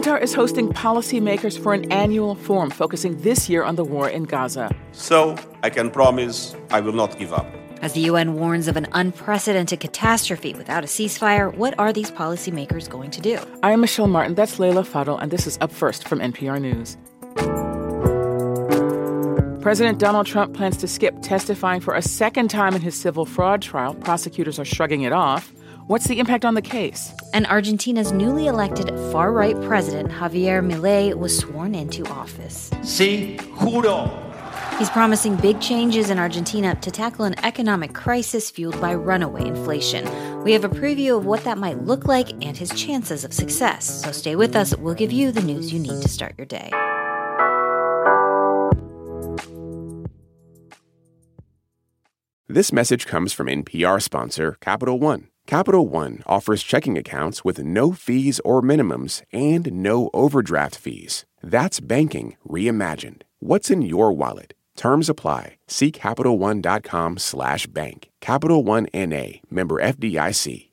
Qatar is hosting policymakers for an annual forum focusing this year on the war in Gaza. So, I can promise I will not give up. As the UN warns of an unprecedented catastrophe without a ceasefire, what are these policymakers going to do? I am Michelle Martin, that's Leila Fadel, and this is Up First from NPR News. President Donald Trump plans to skip testifying for a second time in his civil fraud trial. Prosecutors are shrugging it off. What's the impact on the case? And Argentina's newly elected far right president, Javier Milei, was sworn into office. Sí, juro. He's promising big changes in Argentina to tackle an economic crisis fueled by runaway inflation. We have a preview of what that might look like and his chances of success. So stay with us. We'll give you the news you need to start your day. This message comes from NPR sponsor Capital One. Capital One offers checking accounts with no fees or minimums and no overdraft fees. That's banking reimagined. What's in your wallet? Terms apply. See CapitalOne.com slash bank. Capital One N.A. Member FDIC.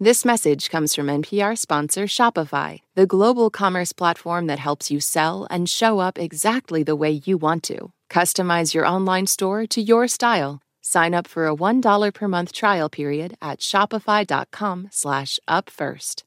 This message comes from NPR sponsor Shopify, the global commerce platform that helps you sell and show up exactly the way you want to. Customize your online store to your style Sign up for a $1 per month trial period at shopify.com slash upfirst.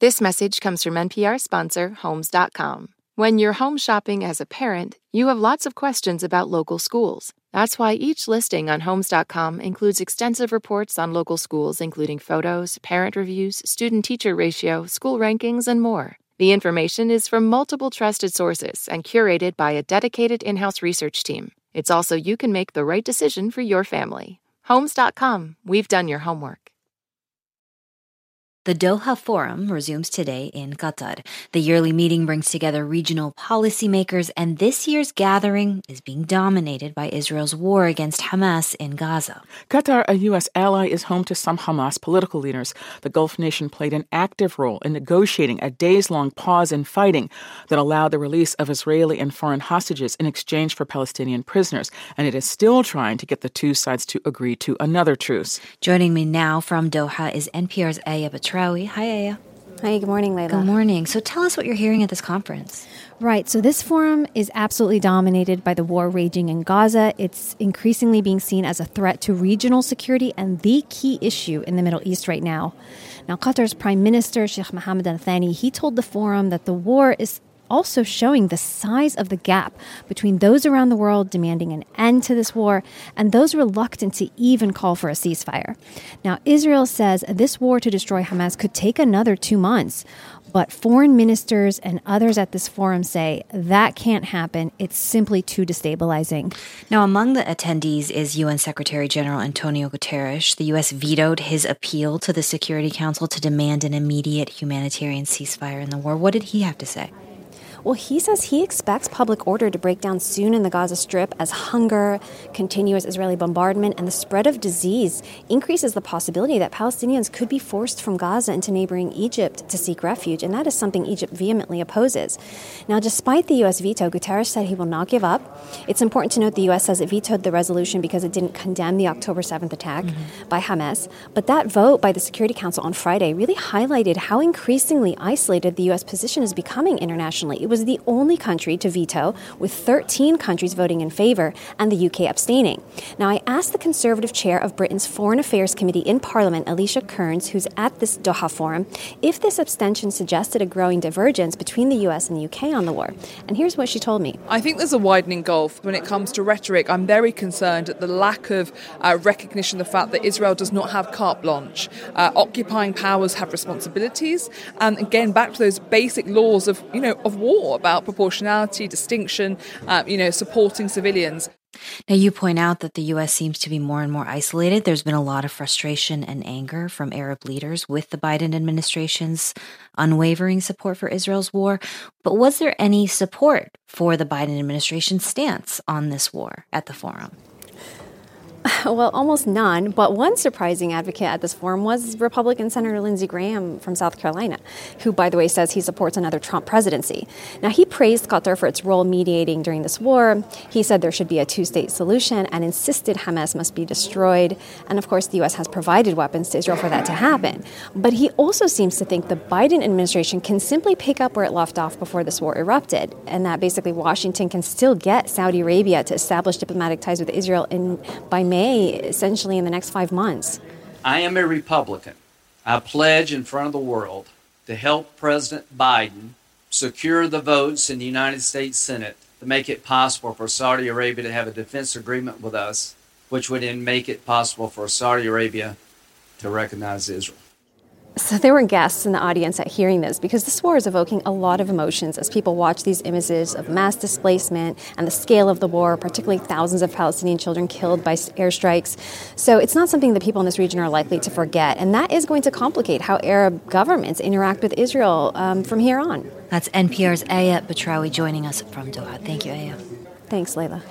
This message comes from NPR sponsor Homes.com. When you're home shopping as a parent, you have lots of questions about local schools. That's why each listing on Homes.com includes extensive reports on local schools, including photos, parent reviews, student teacher ratio, school rankings, and more. The information is from multiple trusted sources and curated by a dedicated in house research team. It's also you can make the right decision for your family. Homes.com, we've done your homework. The Doha Forum resumes today in Qatar. The yearly meeting brings together regional policymakers, and this year's gathering is being dominated by Israel's war against Hamas in Gaza. Qatar, a U.S. ally, is home to some Hamas political leaders. The Gulf nation played an active role in negotiating a days long pause in fighting that allowed the release of Israeli and foreign hostages in exchange for Palestinian prisoners, and it is still trying to get the two sides to agree to another truce. Joining me now from Doha is NPR's Aya Batrawi. Hi, Aya. Hi, good morning, Leila. Good morning. So tell us what you're hearing at this conference. Right. So this forum is absolutely dominated by the war raging in Gaza. It's increasingly being seen as a threat to regional security and the key issue in the Middle East right now. Now, Qatar's Prime Minister Sheikh Mohammed Al Thani, he told the forum that the war is also showing the size of the gap between those around the world demanding an end to this war and those reluctant to even call for a ceasefire. Now, Israel says this war to destroy Hamas could take another two months. But foreign ministers and others at this forum say that can't happen. It's simply too destabilizing. Now, among the attendees is UN Secretary General Antonio Guterres. The U.S. vetoed his appeal to the Security Council to demand an immediate humanitarian ceasefire in the war. What did he have to say? Well, he says he expects public order to break down soon in the Gaza Strip as hunger, continuous Israeli bombardment, and the spread of disease increases the possibility that Palestinians could be forced from Gaza into neighboring Egypt to seek refuge, and that is something Egypt vehemently opposes. Now, despite the U.S. veto, Guterres said he will not give up. It's important to note the U.S. says it vetoed the resolution because it didn't condemn the October 7th attack mm-hmm. by Hamas, but that vote by the Security Council on Friday really highlighted how increasingly isolated the U.S. position is becoming internationally. It was the only country to veto, with 13 countries voting in favor and the UK abstaining. Now, I asked the Conservative chair of Britain's Foreign Affairs Committee in Parliament, Alicia Kearns, who's at this Doha forum, if this abstention suggested a growing divergence between the US and the UK on the war. And here's what she told me I think there's a widening gulf when it comes to rhetoric. I'm very concerned at the lack of uh, recognition of the fact that Israel does not have carte blanche. Uh, occupying powers have responsibilities, and again, back to those basic laws of, you know, of war about proportionality, distinction, uh, you know, supporting civilians. Now, you point out that the U.S. seems to be more and more isolated. There's been a lot of frustration and anger from Arab leaders with the Biden administration's unwavering support for Israel's war. But was there any support for the Biden administration's stance on this war at the forum? Well, almost none, but one surprising advocate at this forum was Republican Senator Lindsey Graham from South Carolina, who, by the way, says he supports another Trump presidency. Now, he praised Qatar for its role mediating during this war. He said there should be a two state solution and insisted Hamas must be destroyed. And of course, the U.S. has provided weapons to Israel for that to happen. But he also seems to think the Biden administration can simply pick up where it left off before this war erupted, and that basically Washington can still get Saudi Arabia to establish diplomatic ties with Israel in, by May, essentially in the next five months. I am a Republican. I pledge in front of the world to help President Biden secure the votes in the United States Senate to make it possible for Saudi Arabia to have a defense agreement with us, which would then make it possible for Saudi Arabia to recognize Israel. So there were guests in the audience at hearing this because this war is evoking a lot of emotions as people watch these images of mass displacement and the scale of the war, particularly thousands of Palestinian children killed by airstrikes. So it's not something that people in this region are likely to forget, and that is going to complicate how Arab governments interact with Israel um, from here on. That's NPR's Aya Batrawi joining us from Doha. Thank you, Aya. Thanks, Leila.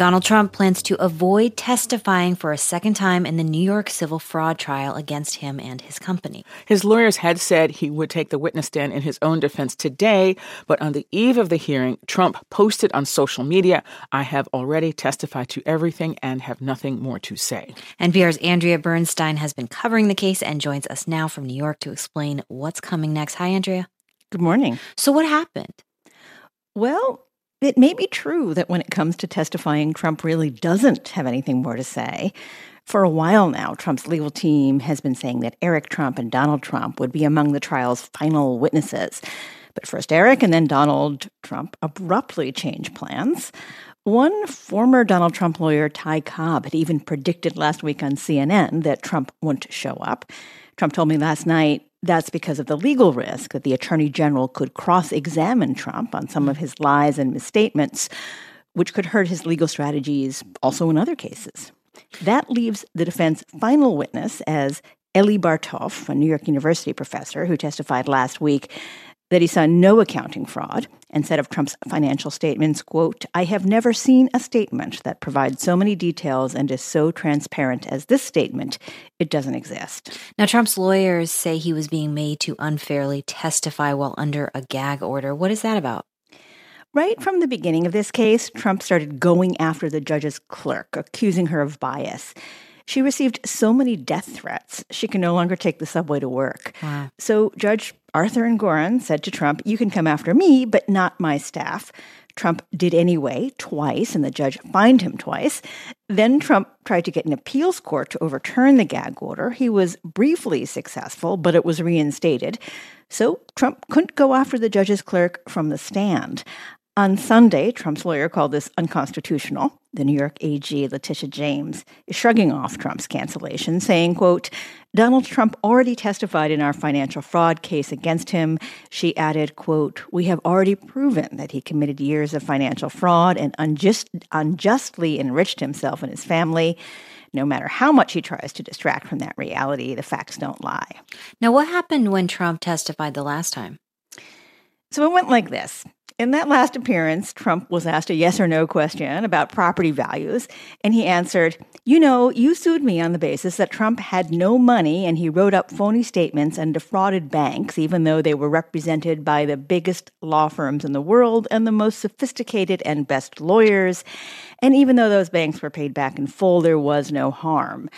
Donald Trump plans to avoid testifying for a second time in the New York civil fraud trial against him and his company. His lawyers had said he would take the witness stand in his own defense today, but on the eve of the hearing, Trump posted on social media, I have already testified to everything and have nothing more to say. NPR's Andrea Bernstein has been covering the case and joins us now from New York to explain what's coming next. Hi, Andrea. Good morning. So, what happened? Well, it may be true that when it comes to testifying, Trump really doesn't have anything more to say. For a while now, Trump's legal team has been saying that Eric Trump and Donald Trump would be among the trial's final witnesses. But first Eric and then Donald Trump abruptly changed plans. One former Donald Trump lawyer, Ty Cobb, had even predicted last week on CNN that Trump wouldn't show up. Trump told me last night that's because of the legal risk that the attorney general could cross examine Trump on some of his lies and misstatements, which could hurt his legal strategies also in other cases. That leaves the defense final witness as Eli Bartov, a New York University professor who testified last week that he saw no accounting fraud and said of Trump's financial statements, quote, I have never seen a statement that provides so many details and is so transparent as this statement. It doesn't exist. Now, Trump's lawyers say he was being made to unfairly testify while under a gag order. What is that about? Right from the beginning of this case, Trump started going after the judge's clerk, accusing her of bias. She received so many death threats, she can no longer take the subway to work. Wow. So Judge Arthur Engoron said to Trump, You can come after me, but not my staff. Trump did anyway, twice, and the judge fined him twice. Then Trump tried to get an appeals court to overturn the gag order. He was briefly successful, but it was reinstated. So Trump couldn't go after the judge's clerk from the stand. On Sunday, Trump's lawyer called this unconstitutional. The New York AG, Letitia James, is shrugging off Trump's cancellation, saying, quote, Donald Trump already testified in our financial fraud case against him. She added, quote, We have already proven that he committed years of financial fraud and unjust, unjustly enriched himself and his family. No matter how much he tries to distract from that reality, the facts don't lie. Now, what happened when Trump testified the last time? So it went like this. In that last appearance, Trump was asked a yes or no question about property values, and he answered, You know, you sued me on the basis that Trump had no money and he wrote up phony statements and defrauded banks, even though they were represented by the biggest law firms in the world and the most sophisticated and best lawyers. And even though those banks were paid back in full, there was no harm.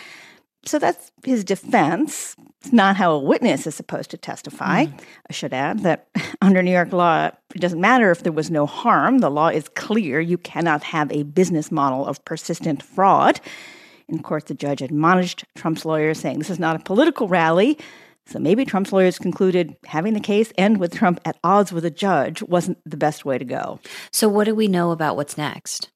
So that's his defense. It's not how a witness is supposed to testify. Mm. I should add that under New York law, it doesn't matter if there was no harm. The law is clear. You cannot have a business model of persistent fraud. In court, the judge admonished Trump's lawyers, saying this is not a political rally. So maybe Trump's lawyers concluded having the case end with Trump at odds with a judge wasn't the best way to go. So, what do we know about what's next?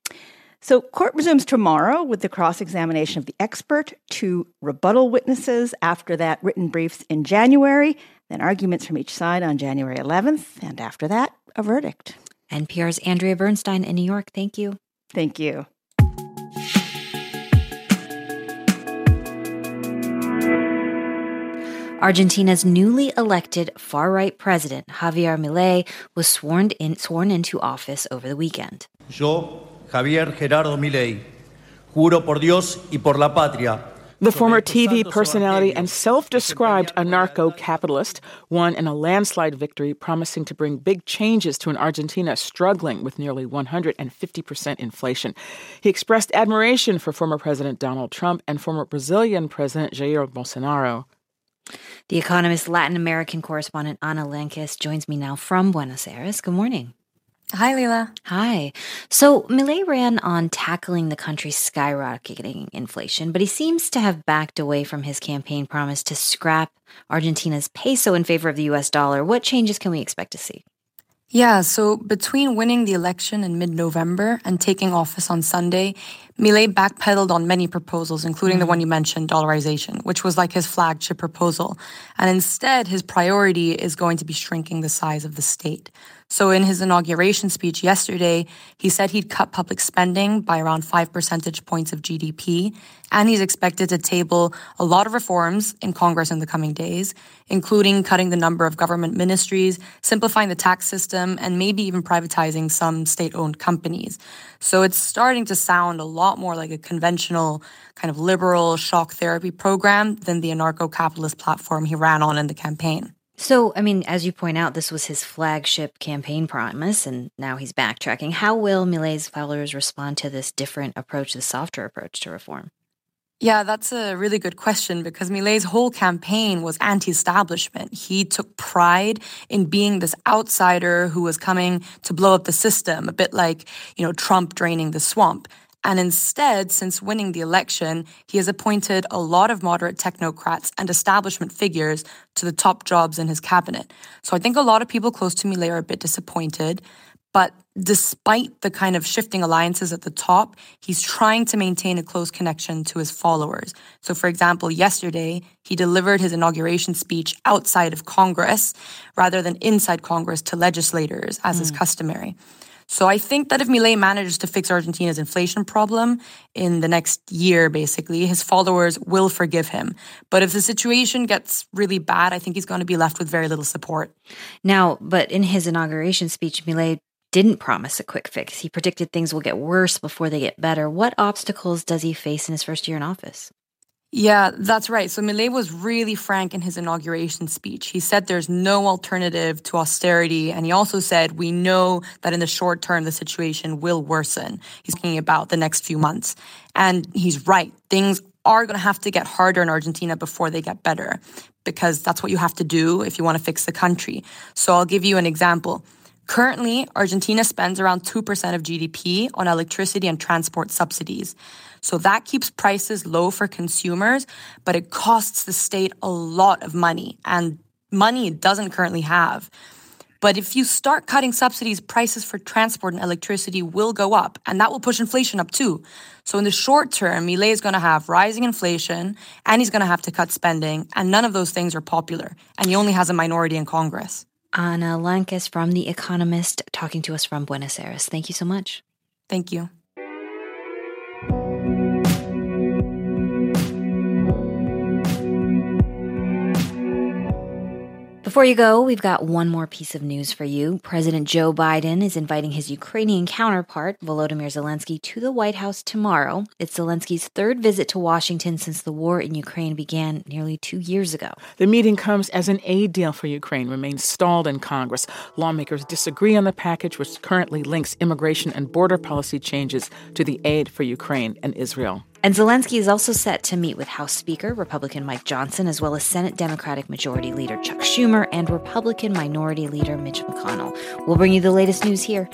So, court resumes tomorrow with the cross examination of the expert, two rebuttal witnesses, after that, written briefs in January, then arguments from each side on January 11th, and after that, a verdict. NPR's Andrea Bernstein in New York. Thank you. Thank you. Argentina's newly elected far-right president, Javier Milei, was sworn in sworn into office over the weekend. Yo, Javier Gerardo Milei, juro por Dios y por la patria the former TV personality and self described anarcho capitalist won in a landslide victory, promising to bring big changes to an Argentina struggling with nearly 150% inflation. He expressed admiration for former President Donald Trump and former Brazilian President Jair Bolsonaro. The Economist Latin American correspondent Ana Lankes joins me now from Buenos Aires. Good morning. Hi, Leila. Hi. So, Milei ran on tackling the country's skyrocketing inflation, but he seems to have backed away from his campaign promise to scrap Argentina's peso in favor of the US dollar. What changes can we expect to see? Yeah, so between winning the election in mid November and taking office on Sunday, Milei backpedaled on many proposals, including the mm-hmm. one you mentioned, dollarization, which was like his flagship proposal. And instead, his priority is going to be shrinking the size of the state. So in his inauguration speech yesterday, he said he'd cut public spending by around five percentage points of GDP, and he's expected to table a lot of reforms in Congress in the coming days, including cutting the number of government ministries, simplifying the tax system, and maybe even privatizing some state-owned companies. So it's starting to sound a lot more like a conventional kind of liberal shock therapy program than the anarcho-capitalist platform he ran on in the campaign. So, I mean, as you point out, this was his flagship campaign promise, and now he's backtracking. How will Milei's followers respond to this different approach, the softer approach to reform? Yeah, that's a really good question because Milei's whole campaign was anti-establishment. He took pride in being this outsider who was coming to blow up the system, a bit like, you know, Trump draining the swamp. And instead, since winning the election, he has appointed a lot of moderate technocrats and establishment figures to the top jobs in his cabinet. So I think a lot of people close to Milei are a bit disappointed. But despite the kind of shifting alliances at the top, he's trying to maintain a close connection to his followers. So, for example, yesterday, he delivered his inauguration speech outside of Congress rather than inside Congress to legislators, as mm. is customary. So I think that if Milei manages to fix Argentina's inflation problem in the next year, basically, his followers will forgive him. But if the situation gets really bad, I think he's going to be left with very little support. Now, but in his inauguration speech, Milei didn't promise a quick fix. He predicted things will get worse before they get better. What obstacles does he face in his first year in office? Yeah, that's right. So Milei was really frank in his inauguration speech. He said there's no alternative to austerity. And he also said, we know that in the short term, the situation will worsen. He's talking about the next few months. And he's right. Things are going to have to get harder in Argentina before they get better because that's what you have to do if you want to fix the country. So I'll give you an example. Currently, Argentina spends around 2% of GDP on electricity and transport subsidies. So that keeps prices low for consumers, but it costs the state a lot of money and money it doesn't currently have. But if you start cutting subsidies, prices for transport and electricity will go up, and that will push inflation up too. So in the short term, Milei is going to have rising inflation, and he's going to have to cut spending, and none of those things are popular. And he only has a minority in Congress. Ana Lankes from The Economist talking to us from Buenos Aires. Thank you so much. Thank you. Before you go, we've got one more piece of news for you. President Joe Biden is inviting his Ukrainian counterpart, Volodymyr Zelensky, to the White House tomorrow. It's Zelensky's third visit to Washington since the war in Ukraine began nearly two years ago. The meeting comes as an aid deal for Ukraine remains stalled in Congress. Lawmakers disagree on the package, which currently links immigration and border policy changes to the aid for Ukraine and Israel. And Zelensky is also set to meet with House Speaker Republican Mike Johnson, as well as Senate Democratic Majority Leader Chuck Schumer and Republican Minority Leader Mitch McConnell. We'll bring you the latest news here.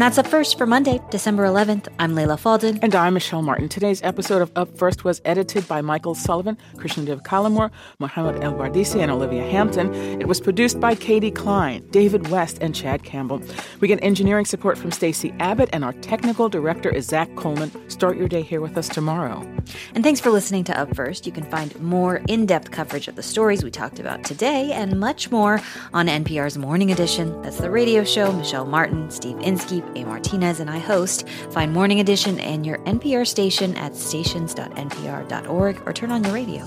And that's Up First for Monday, December 11th. I'm Leila Fadel. And I'm Michelle Martin. Today's episode of Up First was edited by Michael Sullivan, Krishnadev Calamur, Mohammed El Bardisi, and Olivia Hampton. It was produced by Kaity Kline, David West, and Chad Campbell. We get engineering support from Stacey Abbott, and our technical director is Zac Coleman. Start your day here with us tomorrow. And thanks for listening to Up First. You can find more in depth coverage of the stories we talked about today and much more on NPR's Morning Edition. That's the radio show Michelle Martin, Steve Inskeep, A. Martinez, and I host. Find Morning Edition and your NPR station at stations.npr.org or turn on your radio.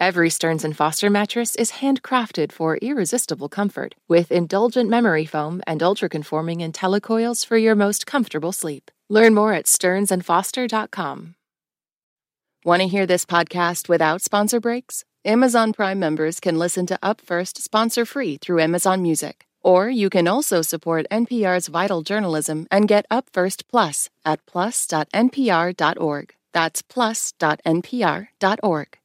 Every Stearns and Foster mattress is handcrafted for irresistible comfort with indulgent memory foam and ultra-conforming IntelliCoils for your most comfortable sleep. Learn more at stearnsandfoster.com. Want to hear this podcast without sponsor breaks? Amazon Prime members can listen to Up First sponsor-free through Amazon Music. Or you can also support NPR's vital journalism and get Up First Plus at plus.npr.org. That's plus.npr.org.